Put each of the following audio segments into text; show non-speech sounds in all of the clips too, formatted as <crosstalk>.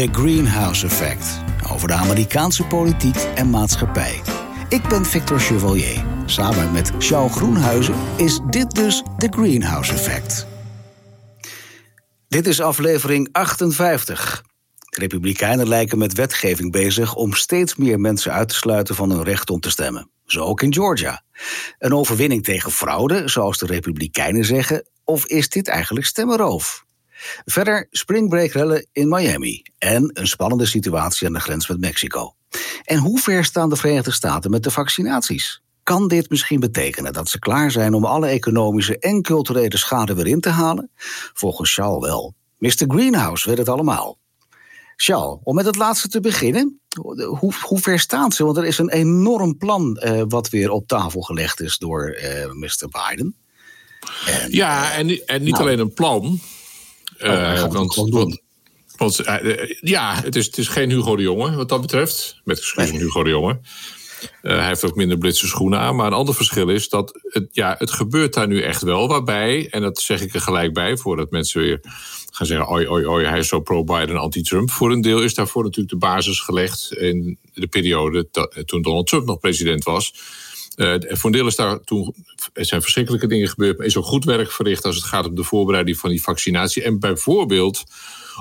The Greenhouse Effect. Over de Amerikaanse politiek en maatschappij. Ik ben Victor Chevalier. Samen met Charles Groenhuizen is dit dus The Greenhouse Effect. Dit is aflevering 58. De Republikeinen lijken met wetgeving bezig om steeds meer mensen uit te sluiten van hun recht om te stemmen. Zo ook in Georgia. Een overwinning tegen fraude, zoals de Republikeinen zeggen, of is dit eigenlijk stemmenroof? Verder springbreakrellen in Miami en een spannende situatie aan de grens met Mexico. En hoe ver staan de Verenigde Staten met de vaccinaties? Kan dit misschien betekenen dat ze klaar zijn om alle economische en culturele schade weer in te halen? Volgens Charles wel. Mr. Greenhouse weet het allemaal. Charles, om met het laatste te beginnen. Hoe, hoe ver staan ze? Want er is een enorm plan uh, wat weer op tafel gelegd is door uh, Mr. Biden. En, ja, en, en niet nou, alleen een plan. Uh, want, want, want ja, het is, het is geen Hugo de Jonge wat dat betreft. Met excuus nee. Hugo de Jonge. Uh, hij heeft ook minder blitse schoenen aan. Maar een ander verschil is dat het, ja, het gebeurt daar nu echt wel. Waarbij, en dat zeg ik er gelijk bij, voordat mensen weer gaan zeggen: oi, oi, oi, hij is zo pro-Biden, anti-Trump. Voor een deel is daarvoor natuurlijk de basis gelegd in de periode toen Donald Trump nog president was. Uh, voor een deel is daar toen, er zijn verschrikkelijke dingen gebeurd, maar is ook goed werk verricht als het gaat om de voorbereiding van die vaccinatie. En bijvoorbeeld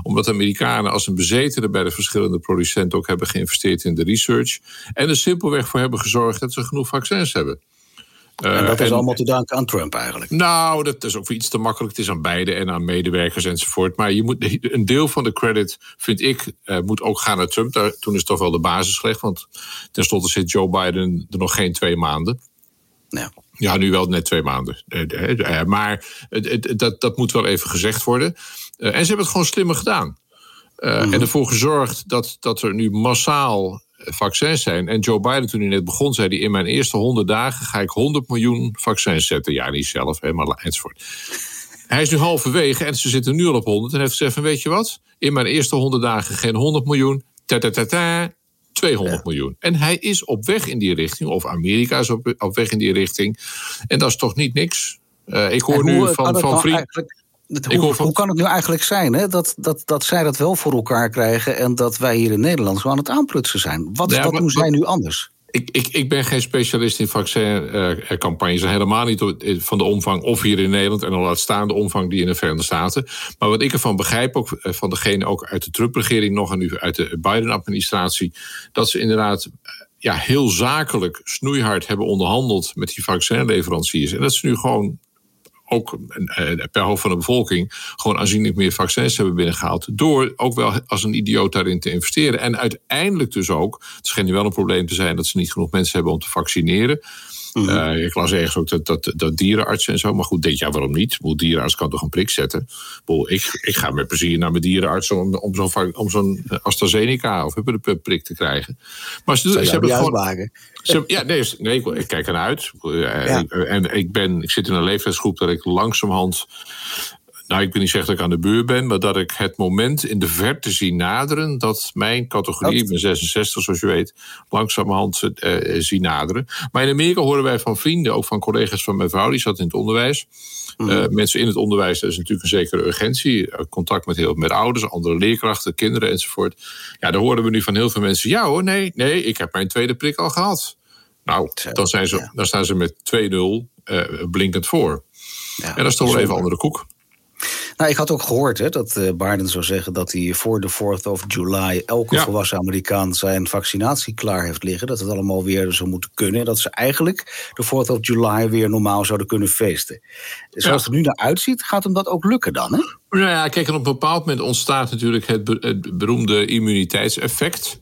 omdat de Amerikanen als een bezetene bij de verschillende producenten ook hebben geïnvesteerd in de research. En er simpelweg voor hebben gezorgd dat ze genoeg vaccins hebben. En dat is allemaal te danken aan Trump eigenlijk. Nou, dat is ook iets te makkelijk. Het is aan beide en aan medewerkers enzovoort. Maar je moet, een deel van de credit, vind ik, uh, moet ook gaan naar Trump. Daar, toen is toch wel de basis gelegd. Want tenslotte zit Joe Biden er nog geen twee maanden. Ja. Ja, nu wel net twee maanden. Uh, maar dat, dat moet wel even gezegd worden. en ze hebben het gewoon slimmer gedaan. Mm-hmm. En ervoor gezorgd dat, dat er nu massaal vaccins zijn. En Joe Biden, toen hij net begon, zei hij: In mijn eerste 100 dagen ga ik 100 miljoen vaccins zetten. Ja, niet zelf, hè, maar enzovoort. <laughs> Hij is nu halverwege en ze zitten nu al op 100. En heeft gezegd: van, Weet je wat? In mijn eerste 100 dagen geen 100 miljoen. Ta -ta -ta -ta, 200 ja. miljoen. En hij is op weg in die richting, of Amerika is op, op weg in die richting. En dat is toch niet niks? Uh, ik hoor nu van, van vrienden. Hoe, hoe, kan het nu eigenlijk zijn hè? Dat, dat, dat zij dat wel voor elkaar krijgen en dat wij hier in Nederland zo aan het aanprutsen zijn? Wat, ja, wat doen zij nu anders? Ik, ik, ik ben geen specialist in vaccincampagnes. Uh, helemaal niet van de omvang of hier in Nederland. En al laat staan de omvang die in de Verenigde Staten. Maar wat ik ervan begrijp, ook van degene ook uit de Trump-regering nog en nu uit de Biden-administratie. Dat ze inderdaad ja, heel zakelijk snoeihard hebben onderhandeld met die vaccinleveranciers. En dat ze nu gewoon ook per hoofd van de bevolking gewoon aanzienlijk meer vaccins hebben binnengehaald. Door ook wel als een idioot daarin te investeren. En uiteindelijk dus ook, het schijnt nu wel een probleem te zijn dat ze niet genoeg mensen hebben om te vaccineren. Mm -hmm. uh, ik las ergens ook dat, dat, dat dierenartsen en zo. Maar goed, denk je, ja, waarom niet? Boel, dierenarts kan toch een prik zetten? Boel, ik, ik ga met plezier naar mijn dierenarts om, om zo'n om zo'n AstraZeneca of prik te krijgen. Maar ze, ze hebben gewoon. Ze, ja, nee, nee ik, kijk ernaar uit. Ja. En ik, ben, ik zit in een leeftijdsgroep dat ik langzamerhand nou, ik wil niet zeggen dat ik aan de buur ben, maar dat ik het moment in de verte zie naderen dat mijn categorie, ik ben 66 zoals je weet, langzamerhand uh, zie naderen. Maar in Amerika horen wij van vrienden, ook van collega's van mijn vrouw, die zat in het onderwijs. Mm. Uh, mensen in het onderwijs, dat is natuurlijk een zekere urgentie. Contact met, heel, met ouders, andere leerkrachten, kinderen enzovoort. Ja, daar horen we nu van heel veel mensen. Ja hoor, nee, nee, ik heb mijn tweede prik al gehad. Nou, dan, zijn ze, dan staan ze met 2-0 uh, blinkend voor. Ja, en dat is toch wel even andere koek. Nou, ik had ook gehoord hè, dat uh, Biden zou zeggen dat hij voor de 4th of July elke ja. volwassen Amerikaan zijn vaccinatie klaar heeft liggen. Dat het allemaal weer zou moeten kunnen. Dat ze eigenlijk de 4th of July weer normaal zouden kunnen feesten. Zoals ja. het er nu naar uitziet, gaat hem dat ook lukken dan? Hè? Nou ja, kijk, en op een bepaald moment ontstaat natuurlijk het, be het beroemde immuniteitseffect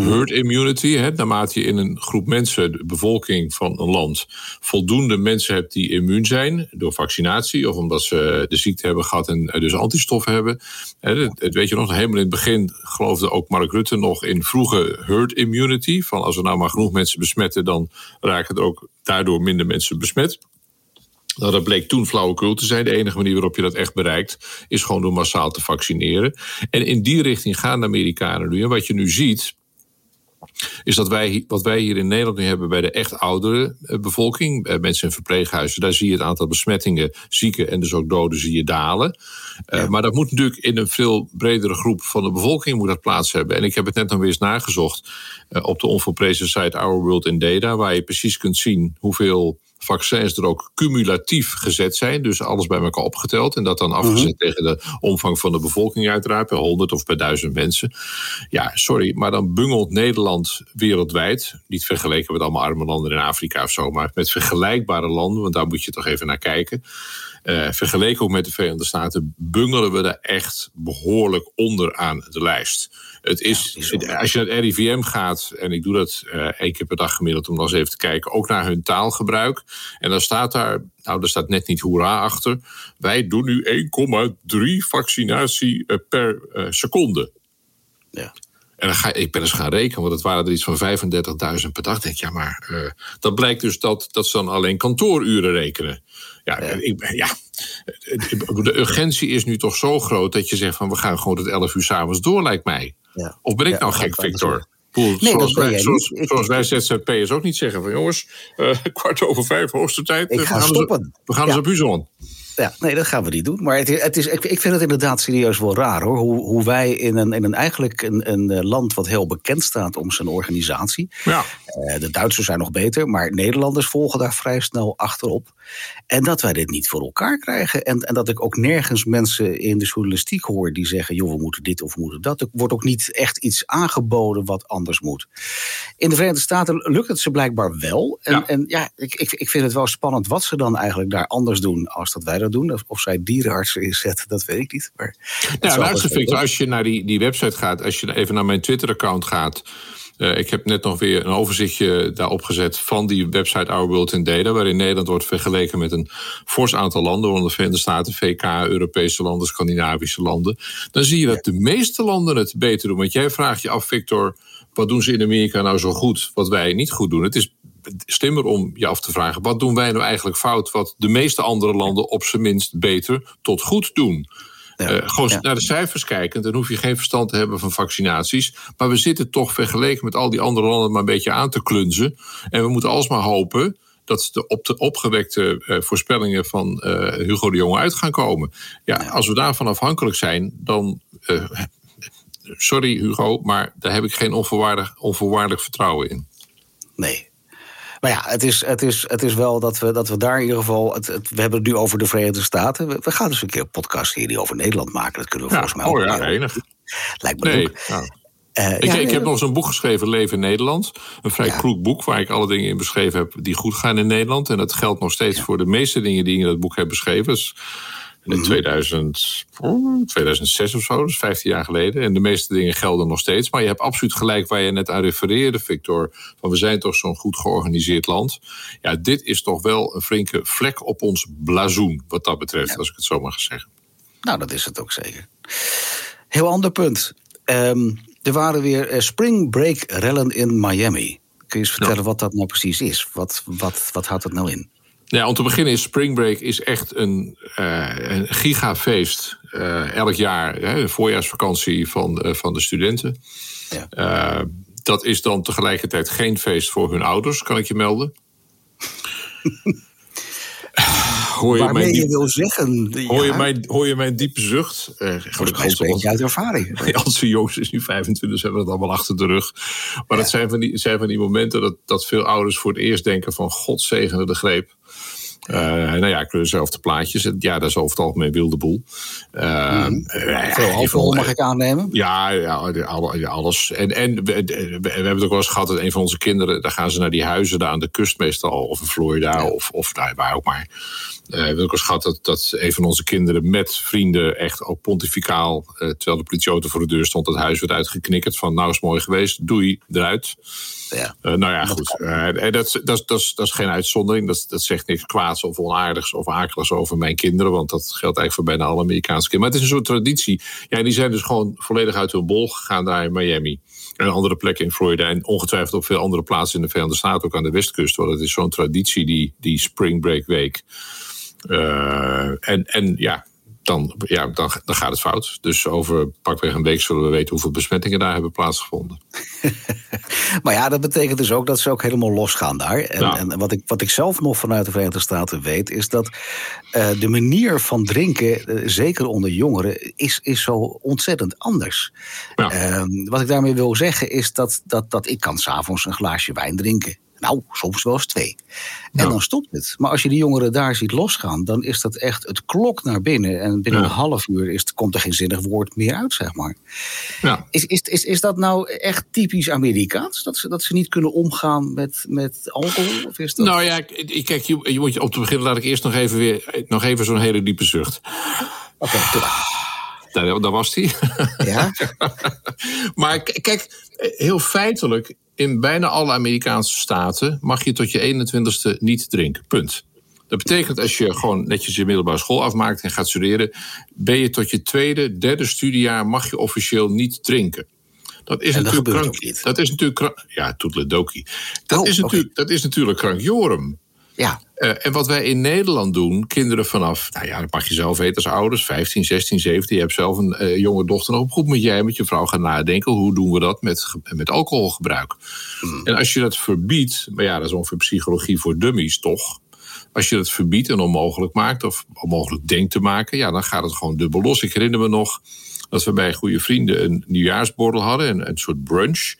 herd immunity. Hè, naarmate je in een groep mensen, de bevolking van een land, voldoende mensen hebt die immuun zijn door vaccinatie of omdat ze de ziekte hebben gehad en dus antistoffen hebben. Het weet je nog, helemaal in het begin geloofde ook Mark Rutte nog in vroege herd immunity. Van als we nou maar genoeg mensen besmetten, dan raken er ook daardoor minder mensen besmet. Nou, dat bleek toen flauwekul te zijn. De enige manier waarop je dat echt bereikt, is gewoon door massaal te vaccineren. En in die richting gaan de Amerikanen nu. En wat je nu ziet, is dat wij, wat wij hier in Nederland nu hebben bij de echt oudere eh, bevolking, eh, mensen in verpleeghuizen, daar zie je het aantal besmettingen, zieken en dus ook doden zie je dalen. Uh, maar dat moet natuurlijk in een veel bredere groep van de bevolking moet dat plaats hebben. En ik heb het net nog weer eens nagezocht uh, op de onvolprezen site Our World in Data, waar je precies kunt zien hoeveel vaccins er ook cumulatief gezet zijn. Dus alles bij elkaar opgeteld. En dat dan afgezet mm-hmm. tegen de omvang van de bevolking uiteraard. Per honderd of per duizend mensen. Ja, sorry. Maar dan bungelt Nederland wereldwijd. Niet vergeleken met allemaal arme landen in Afrika of zo. Maar met vergelijkbare landen. Want daar moet je toch even naar kijken. Uh, vergeleken ook met de Verenigde Staten bungelen we daar echt behoorlijk onder aan de lijst. Het is, als je naar het RIVM gaat, en ik doe dat uh, één keer per dag gemiddeld om dan eens even te kijken, ook naar hun taalgebruik. En dan staat daar, nou, daar staat net niet hoera achter. Wij doen nu 1,3 vaccinatie eh, per uh, seconde. Ja. En dan ga, ik ben eens gaan rekenen, want het waren er iets van 35.000 per dag. Denk ja, maar uh, dat blijkt dus dat, dat ze dan alleen kantooruren rekenen. Ja, ja. Ik, ja, de urgentie is nu toch zo groot dat je zegt van we gaan gewoon tot 11 uur s'avonds door, lijkt mij. Ja. Of ben ik nou gek, Victor? Nee, zoals, wij, zoals, zoals wij ZZP'ers ook niet zeggen van jongens, uh, <laughs> kwart over vijf hoogste tijd. Ik ga we stoppen. we gaan eens op Buzon. Ja, nee, dat gaan we niet doen. Maar het, het is, ik, ik vind het inderdaad serieus wel raar hoor. Hoe, hoe wij in een, in een eigenlijk een, een eh, land wat heel bekend staat om zijn organisatie. Ja. Uh, de Duitsers zijn nog beter, maar Nederlanders volgen daar vrij snel achterop. En dat wij dit niet voor elkaar krijgen. En, en dat ik ook nergens mensen in de journalistiek hoor die zeggen: joh, we moeten dit of we moeten dat. Er wordt ook niet echt iets aangeboden wat anders moet. In de Verenigde Staten lukt het ze blijkbaar wel. En ja, en ja ik, ik, ik vind het wel spannend wat ze dan eigenlijk daar anders doen als dat wij dat doen. Of zij dierenartsen inzetten, dat weet ik niet. Maar ja, luister, Victor, als je naar die, die website gaat, als je even naar mijn Twitter-account gaat. Uh, ik heb net nog weer een overzichtje daarop gezet van die website Our World in Data, waarin Nederland wordt vergeleken met een fors aantal landen, waaronder de Verenigde Staten, VK, Europese landen, Scandinavische landen. Dan zie je dat de meeste landen het beter doen. Want jij vraagt je af, Victor, wat doen ze in Amerika nou zo goed, wat wij niet goed doen? Het is slimmer om je af te vragen: wat doen wij nou eigenlijk fout, wat de meeste andere landen op zijn minst beter tot goed doen? Ja, uh, gewoon ja. naar de cijfers kijken, dan hoef je geen verstand te hebben van vaccinaties. Maar we zitten toch vergeleken met al die andere landen maar een beetje aan te klunzen. En we moeten alsmaar hopen dat de, op de opgewekte uh, voorspellingen van uh, Hugo de Jonge uit gaan komen. Ja, ja, als we daarvan afhankelijk zijn, dan. sorry Hugo, maar daar heb ik geen onvoorwaardelijk, onvoorwaardelijk vertrouwen in. Nee, maar ja, het is, het is, het is wel dat we, dat we daar in ieder geval. Het, het, we hebben het nu over de Verenigde Staten. We, we gaan dus een keer een podcast hier die over Nederland maken. Dat kunnen we ja, volgens mij oh, ook. ja, enig. Lijkt me nee. Uh, ik, ja, ik, heb nog eens een boek geschreven, Leven in Nederland. Een vrij ja. kloek boek waar ik alle dingen in beschreven heb die goed gaan in Nederland. En dat geldt nog steeds voor de meeste dingen die ik in dat boek heb beschreven. Dus in 2000, 2006 of zo, dus 15 jaar geleden. En de meeste dingen gelden nog steeds. Maar je hebt absoluut gelijk waar je net aan refereerde, Victor. Van we zijn toch zo'n goed georganiseerd land. Ja, dit is toch wel een flinke vlek op ons blazoen, wat dat betreft, ja. als ik het zo mag zeggen. Nou, dat is het ook zeker. Heel ander punt. Um, er waren weer spring break rellen in Miami. Kun je eens vertellen ja. wat dat nou precies is? Wat, wat, wat houdt het nou in? Ja, om te beginnen is Spring Break is echt een, uh, een gigafeest. Uh, elk jaar, hè, de voorjaarsvakantie van, uh, van de studenten. Ja. dat is dan tegelijkertijd geen feest voor hun ouders, kan ik je melden. <laughs> hoor je Waarmee diep... je wil zeggen. Hoor, je mijn, hoor je mijn diepe zucht? Volgens spreek je uit ervaring. <laughs> Onze Joost is nu 25, dus hebben we het allemaal achter de rug. Maar ja. dat zijn van, die, zijn van die momenten dat, dat veel ouders voor het eerst denken van... God zegene de greep. Uh, nou ja, kleur zelf de plaatjes. Ja, dat is over het algemeen wilde boel. Uh. Veel alcohol mag ik aannemen? Ja, ja, alles. En, en we, we, hebben het ook wel eens gehad dat een van onze kinderen... daar gaan ze naar die huizen daar aan de kust meestal... of in Florida ja. of, of nou, waar ook maar. Uh, we hebben ook eens gehad dat, dat een van onze kinderen met vrienden... echt ook pontificaal, terwijl de politieauto voor de deur stond... het huis werd uitgeknikkerd van nou is mooi geweest, doei, eruit... Ja. Uh, nou ja, goed. Uh, dat, dat, dat, dat, dat is geen uitzondering. Dat, dat zegt niks kwaads of onaardigs of akeligs over mijn kinderen. Want dat geldt eigenlijk voor bijna alle Amerikaanse kinderen. Maar het is een soort traditie. Ja, die zijn dus gewoon volledig uit hun bol gegaan daar in Miami. En andere plekken in Florida. En ongetwijfeld op veel andere plaatsen in de Verenigde Staten. Ook aan de westkust. Want het is zo'n traditie, die, die Spring Break Week. Uh, en, en ja, dan, ja, dan, dan gaat het fout. Dus over pakweg een week zullen we weten hoeveel besmettingen daar hebben plaatsgevonden. <laughs> maar ja, dat betekent dus ook dat ze ook helemaal losgaan daar. En, en wat, ik, wat ik zelf nog vanuit de Verenigde Staten weet, is dat uh, de manier van drinken, uh, zeker onder jongeren, is, is zo ontzettend anders. Ja. Uh, wat ik daarmee wil zeggen, is dat, dat, dat ik kan s'avonds een glaasje wijn drinken. Nou, soms wel eens twee. En dan stopt het. Maar als je die jongeren daar ziet losgaan, dan is dat echt het klok naar binnen. En binnen een half uur is, komt er geen zinnig woord meer uit, zeg maar. Ja. Is, is, is, is dat nou echt typisch Amerikaans? Dat ze, dat ze niet kunnen omgaan met, met alcohol? Of is dat... Nou ja, kijk, je, je moet, om te beginnen laat ik eerst nog even, weer, nog even zo'n hele diepe zucht. Oké, okay, daar, daar was hij. Ja? <laughs> maar kijk, heel feitelijk in bijna alle Amerikaanse staten mag je tot je 21ste niet drinken. Punt. Dat betekent als je gewoon netjes je middelbare school afmaakt en gaat studeren, ben je tot je tweede, derde studiejaar mag je officieel niet drinken. Dat is, natuurlijk krank, dat is natuurlijk Ja, toetledoki. Dat, oh, is natuurlijk, dat is natuurlijk krankjorum. Ja. Uh, en wat wij in Nederland doen, kinderen vanaf, nou ja, dat mag je zelf weten als ouders, 15, 16, 17. Je hebt zelf een uh, jonge dochter nog op goed. Moet jij met je vrouw gaan nadenken, hoe doen we dat met, met alcoholgebruik? Hmm. En als je dat verbiedt, maar ja, dat is ongeveer psychologie voor dummies toch? Als je dat verbiedt en onmogelijk maakt, of onmogelijk denkt te maken, ja, dan gaat het gewoon dubbel los. Ik herinner me nog dat we bij goede vrienden een nieuwjaarsborrel hadden, een, een soort brunch.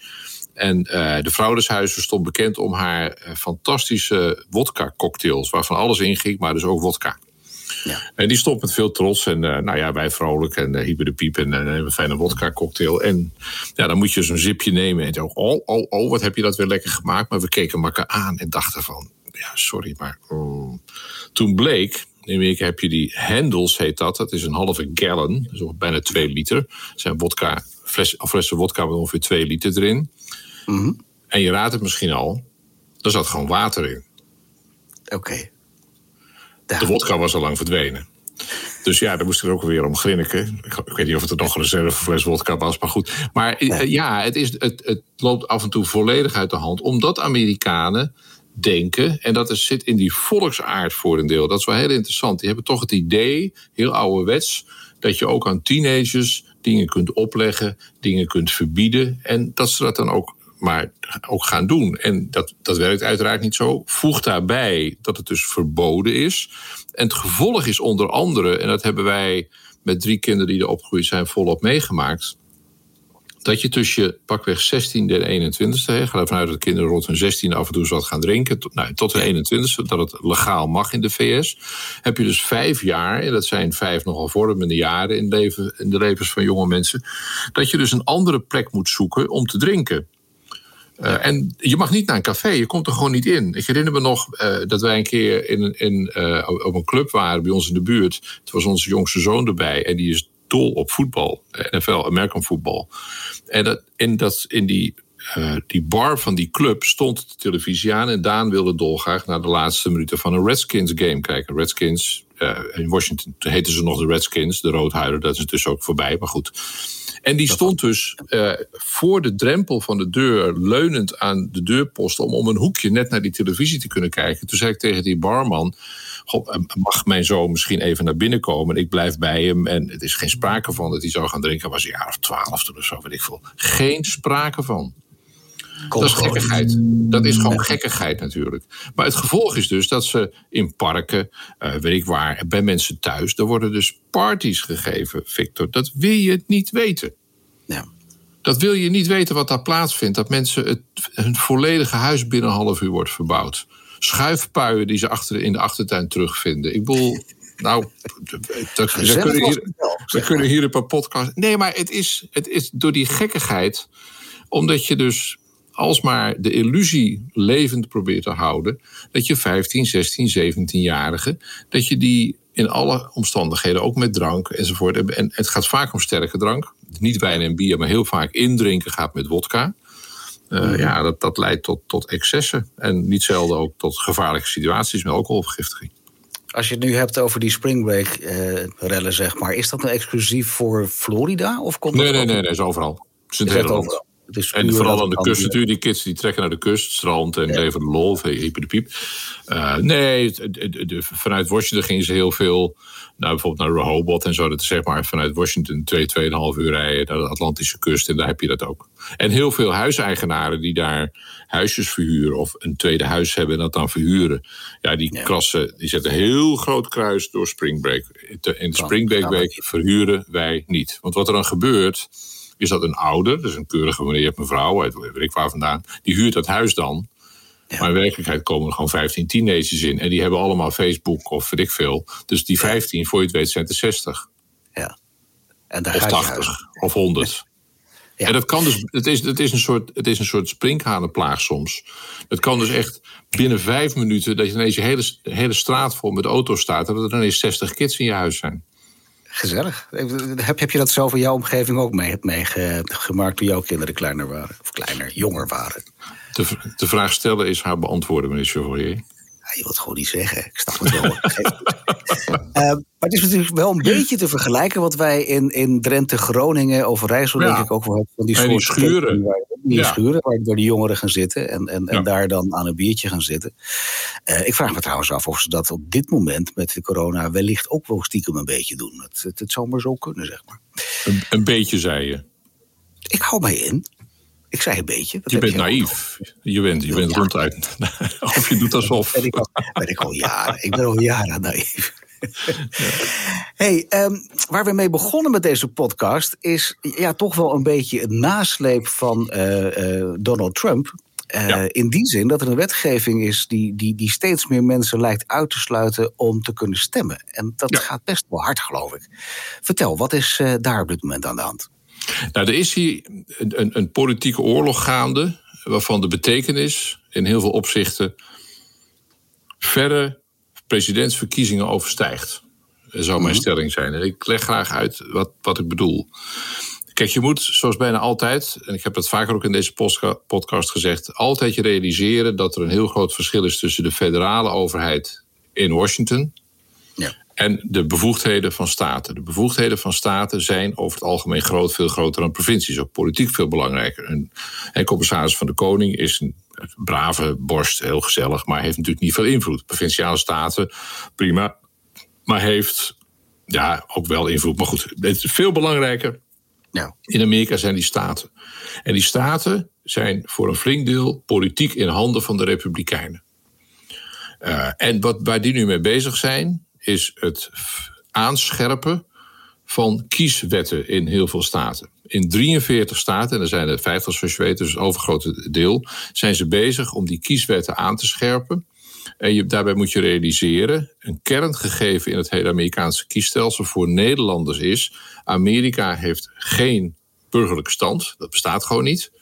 En uh, de Vrouwenshuizen stond bekend om haar uh, fantastische wodka-cocktails, waarvan alles inging, maar dus ook wodka. Ja. En die stond met veel trots. En uh, nou ja, wij vrolijk en hyper de piep en een fijne wodka-cocktail. En ja, dan moet je zo'n zipje nemen. En zo, oh, oh, oh, wat heb je dat weer lekker gemaakt. Maar we keken elkaar aan en dachten van, ja, sorry, maar... Oh. Toen bleek, in Amerika heb je die Hendels, heet dat. Dat is een halve gallon, dus bijna twee liter. Er zijn wodka, fles, of flessen wodka met ongeveer twee liter erin. Mhm. En je raadt het misschien al, er zat gewoon water in. Oké. De wodka was al lang verdwenen. Dus ja, daar moest ik ook weer om grinniken. Ik, weet niet of het er nog een reservefles wodka was, maar goed. Maar eh, ja, het, is, het, het loopt af en toe volledig uit de hand. Omdat Amerikanen denken, en dat is, zit in die volksaard voor een deel. Dat is wel heel interessant. Die hebben toch het idee, heel ouderwets, dat je ook aan teenagers dingen kunt opleggen, dingen kunt verbieden. En dat ze dat dan ook maar ook gaan doen. En dat, dat werkt uiteraard niet zo. Voeg daarbij dat het dus verboden is. En het gevolg is onder andere, en dat hebben wij met drie kinderen die er opgegroeid zijn volop meegemaakt. Dat je tussen je pakweg 16 en 21ste, ga ervan uit dat kinderen rond hun 16 af en toe wat gaan drinken, tot, nou, tot de 21ste, dat het legaal mag in de VS. Heb je dus vijf jaar, en dat zijn vijf nogal vormende jaren in, leven, in de levens van jonge mensen, dat je dus een andere plek moet zoeken om te drinken. Uh, en je mag niet naar een café, je komt er gewoon niet in. Ik herinner me nog uh, dat wij een keer in, in, uh, op een club waren bij ons in de buurt. Toen was onze jongste zoon erbij en die is dol op voetbal, NFL, American voetbal. En dat, in, dat, in die, die bar van die club stond de televisie aan en Daan wilde dolgraag naar de laatste minuten van een Redskins game kijken. Redskins, in Washington heten ze nog de Redskins, de roodhuider, dat is dus ook voorbij, maar goed. En die stond dus uh, voor de drempel van de deur, leunend aan de deurpost, om om een hoekje net naar die televisie te kunnen kijken. Toen zei ik tegen die barman: God, mag mijn zoon misschien even naar binnen komen? Ik blijf bij hem. En het is geen sprake van dat hij zou gaan drinken. Was een jaar of twaalf toen of zo, weet ik veel. Geen sprake van. dat is gekkigheid. Dat is gewoon gekkigheid natuurlijk. Maar het gevolg is dus dat ze in parken, uh, weet ik waar, bij mensen thuis, er worden dus parties gegeven, Victor. Dat wil je niet weten. Ja. Dat wil je niet weten wat daar plaatsvindt. Dat mensen het, hun volledige huis binnen een half uur wordt verbouwd. Schuifpuien die ze achter, in de achtertuin terugvinden. Ik bedoel, <laughs> nou, we kunnen, hier, we kunnen hier een podcast. Nee, maar het is, het is door die gekkigheid, omdat je dus alsmaar de illusie levend probeert te houden. dat je 15, 16, 17-jarigen. dat je die in alle omstandigheden, ook met drank enzovoort. En het gaat vaak om sterke drank. Niet wijn en bier, maar heel vaak indrinken gaat met wodka. Uh, ja, dat, dat leidt tot, tot excessen. En niet zelden ook tot gevaarlijke situaties met alcoholvergiftiging. Als je het nu hebt over die springbreak uh, rellen, zeg maar, is dat nou exclusief voor Florida? Of komt nee, nee, nee, nee, is overal. Het is, is overal. En vooral aan de kust natuurlijk. Die kids die trekken naar de kust, strand en ja. leven de lol, hyper de piep. Uh, nee, vanuit Washington gingen ze heel veel... Nou, bijvoorbeeld naar Rehoboth en zo. Dat is zeg maar vanuit Washington twee, tweeënhalf uur rijden naar de Atlantische kust. En daar heb je dat ook. En heel veel huiseigenaren die daar huisjes verhuren... of een tweede huis hebben en dat dan verhuren. Ja, die ja. krassen, die zetten een heel groot kruis door Springbreak. In de Springbreak week verhuren wij niet. Want wat er dan gebeurt is dat een ouder, dus een keurige meneer of mevrouw, uit weet ik waar vandaan, die huurt dat huis dan. Maar in werkelijkheid komen er gewoon 15 teenagers in. En die hebben allemaal Facebook of weet ik veel. Dus die 15, voor je het weet, zijn er 60. Ja. En daar of 80 of 100. <laughs> Ja. En dat kan dus, het is, het is een soort, het is een soort sprinkhanenplaag soms. Het kan dus echt binnen vijf minuten dat je ineens je hele, hele straat vol met auto's staat en dat er ineens 60 kids in je huis zijn. Gezellig. Heb, heb je dat zelf in jouw omgeving ook meegemaakt mee toen jouw kinderen kleiner waren? Of kleiner, jonger waren? De, de vraag stellen is haar beantwoorden, meneer Chevalier. Ja, je wilt gewoon niet zeggen. Ik snap het wel. <laughs> uh, maar het is natuurlijk wel een beetje te vergelijken wat wij in, in Drenthe, Groningen, Overijssel, ja. denk ik ook wel hebben. Van die, soort schuren. die ja. schuren waar, waar de jongeren gaan zitten en, en, en daar dan aan een biertje gaan zitten. Uh, ik vraag me trouwens af of ze dat op dit moment met de corona wellicht ook wel stiekem een beetje doen. Het, het, het zou maar zo kunnen, zeg maar. Een, een beetje, zei je. Ik hou mij in. Ik zei een beetje. Dat je bent je naïef. Je bent, je bent ja. ronduit. <laughs> of je doet alsof. Ben ik, al, ben ik al jaren. Ik ben al jaren naïef. <laughs> Hey, um, waar we mee begonnen met deze podcast is ja, toch wel een beetje het nasleep van uh, uh, Donald Trump. Uh, ja. In die zin dat er een wetgeving is die, die, die steeds meer mensen lijkt uit te sluiten om te kunnen stemmen. En dat ja. gaat best wel hard, geloof ik. Vertel, wat is daar op dit moment aan de hand? Nou, er is hier een, een, een, politieke oorlog gaande, waarvan de betekenis in heel veel opzichten verre presidentsverkiezingen overstijgt. Dat zou mijn mm-hmm. stelling zijn. En ik leg graag uit wat, wat ik bedoel. Kijk, je moet, zoals bijna altijd, en ik heb dat vaker ook in deze podcast gezegd, altijd je realiseren dat er een heel groot verschil is tussen de federale overheid in Washington ja. en de bevoegdheden van staten. De bevoegdheden van staten zijn over het algemeen groot, veel groter dan provincies, ook politiek veel belangrijker. En, en commissaris van de Koning is een brave borst, heel gezellig, maar heeft natuurlijk niet veel invloed. Provinciale staten, prima, maar heeft ja, ook wel invloed. Maar goed, het is veel belangrijker. In Amerika zijn die staten. En die staten zijn voor een flink deel politiek in handen van de Republikeinen. Uh, en wat, waar die nu mee bezig zijn, is het aanscherpen van kieswetten in heel veel staten. In 43 staten, en er zijn er 50 zoals je weet, dus het overgrote deel, zijn ze bezig om die kieswetten aan te scherpen. En je, daarbij moet je realiseren, een kerngegeven in het hele Amerikaanse kiesstelsel voor Nederlanders is, Amerika heeft geen burgerlijke stand, dat bestaat gewoon niet.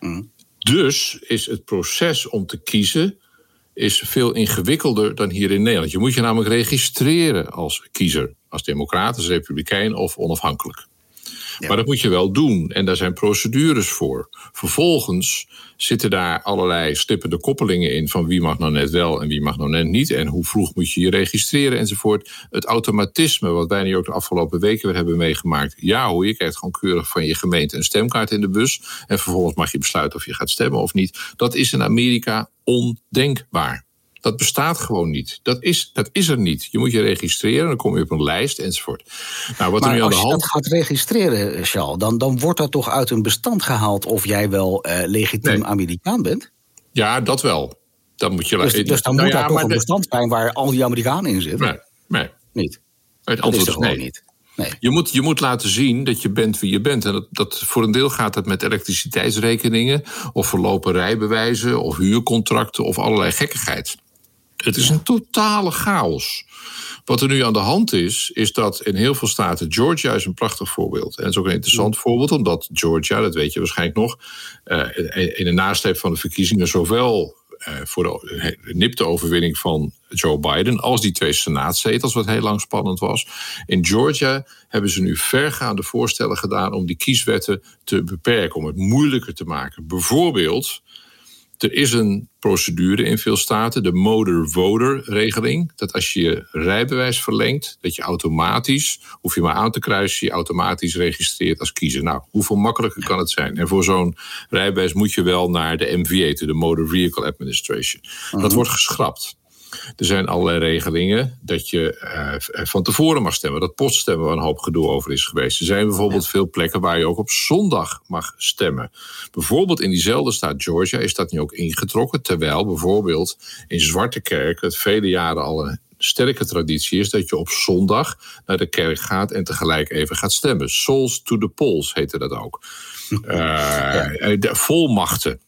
Mm. Dus is het proces om te kiezen is veel ingewikkelder dan hier in Nederland. Je moet je namelijk registreren als kiezer, als democrat, als republikein of onafhankelijk. Maar dat moet je wel doen en daar zijn procedures voor. Vervolgens zitten daar allerlei stippende koppelingen in van wie mag nou net wel en wie mag nou net niet en hoe vroeg moet je je registreren enzovoort. Het automatisme wat wij nu ook de afgelopen weken weer hebben meegemaakt. Ja hoe je krijgt gewoon keurig van je gemeente een stemkaart in de bus en vervolgens mag je besluiten of je gaat stemmen of niet. Dat is in Amerika ondenkbaar. Dat bestaat gewoon niet. Dat is, dat is er niet. Je moet je registreren, dan kom je op een lijst enzovoort. Nou, wat maar er nu aan de hand... als je dat gaat registreren, Charles, dan, dan wordt dat toch uit een bestand gehaald of jij wel uh, legitiem nee. Amerikaan bent? Ja, dat wel. Dan moet je dus, dus dan nou moet ja, daar toch een de... bestand zijn waar al die Amerikanen in zitten? Nee, nee. Niet? Het antwoord is, is nee. niet. Nee. Je, moet, je moet laten zien dat je bent wie je bent. En dat, dat, voor een deel gaat dat met elektriciteitsrekeningen, of verlopen rijbewijzen, of huurcontracten, of allerlei gekkigheid. Het is een totale chaos. Wat er nu aan de hand is, is dat in heel veel staten, Georgia is een prachtig voorbeeld. En het is ook een interessant voorbeeld, omdat Georgia, dat weet je waarschijnlijk nog, in de nasleep van de verkiezingen zowel voor de nipte overwinning van Joe Biden als die twee senaatzetels, wat heel lang spannend was. In Georgia hebben ze nu vergaande voorstellen gedaan om die kieswetten te beperken, om het moeilijker te maken. Bijvoorbeeld Er is een procedure in veel staten, de motor-voter-regeling. Dat als je je rijbewijs verlengt, dat je automatisch, hoef je maar aan te kruisen, je automatisch registreert als kiezer. Nou, hoeveel makkelijker kan het zijn? En voor zo'n rijbewijs moet je wel naar de MVA, de Motor Vehicle Administration. Dat mhm. wordt geschrapt. Er zijn allerlei regelingen dat je uh, van tevoren mag stemmen. Dat poststemmen waar een hoop gedoe over is geweest. Er zijn bijvoorbeeld veel plekken waar je ook op zondag mag stemmen. Bijvoorbeeld in diezelfde staat Georgia is dat nu ook ingetrokken. Terwijl bijvoorbeeld in Zwarte Kerk het vele jaren al een sterke traditie is dat je op zondag naar de kerk gaat en tegelijk even gaat stemmen. Souls to the polls heette dat ook. Uh, <laughs> de volmachten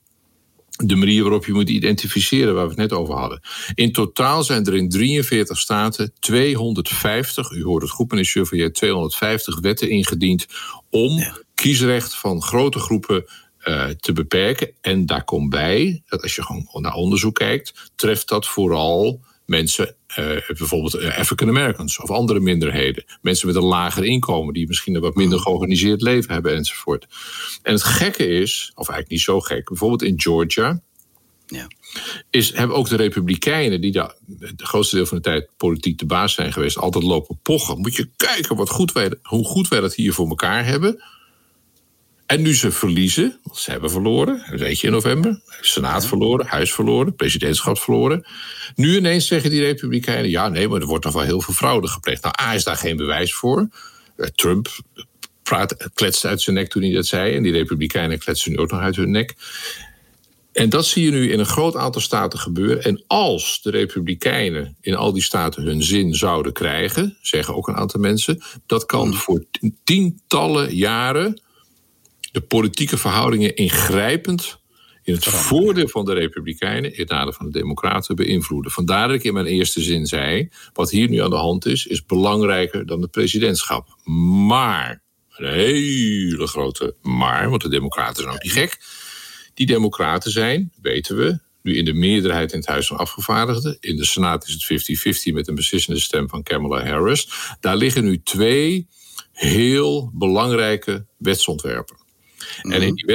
de manier waarop je moet identificeren, waar we het net over hadden. In totaal zijn er in 43 staten 250, u hoort het goed meneer Chevalier, 250 wetten ingediend om kiesrecht van grote groepen uh, te beperken. En daar komt bij, dat als je gewoon naar onderzoek kijkt, treft dat vooral mensen, uh, bijvoorbeeld eh, African Americans of andere minderheden. Mensen met een lager inkomen die misschien een wat minder mm. georganiseerd leven hebben enzovoort. En het gekke is, of eigenlijk niet zo gek, bijvoorbeeld in Georgia. Ja. Is, hebben ook de Republikeinen, die daar het grootste deel van de tijd politiek de baas zijn geweest, altijd lopen pochen. Moet je kijken wat goed wij, hoe goed wij dat hier voor elkaar hebben. En nu ze verliezen, want ze hebben verloren, weet je in november. Senaat verloren, Huis verloren, presidentschap verloren. Nu ineens zeggen die Republikeinen: ja, nee, maar er wordt nog wel heel veel fraude gepleegd. Nou, A is daar geen bewijs voor. Eh, Trump praat, kletste uit zijn nek toen hij dat zei. En die Republikeinen kletsen nu ook nog uit hun nek. En dat zie je nu in een groot aantal staten gebeuren. En als de Republikeinen in al die staten hun zin zouden krijgen, zeggen ook een aantal mensen, dat kan hmm. voor tientallen jaren de politieke verhoudingen ingrijpend in het voordeel van de Republikeinen, in het nadeel van de Democraten beïnvloeden. Vandaar dat ik in mijn eerste zin zei: wat hier nu aan de hand is, is belangrijker dan het presidentschap. Maar, een hele grote maar, want de Democraten zijn ook niet gek. Die Democraten zijn, weten we, nu in de meerderheid in het Huis van Afgevaardigden. In de Senaat is het 50-50 met een beslissende stem van Kamala Harris. Daar liggen nu twee heel belangrijke wetsontwerpen. En in mhm. die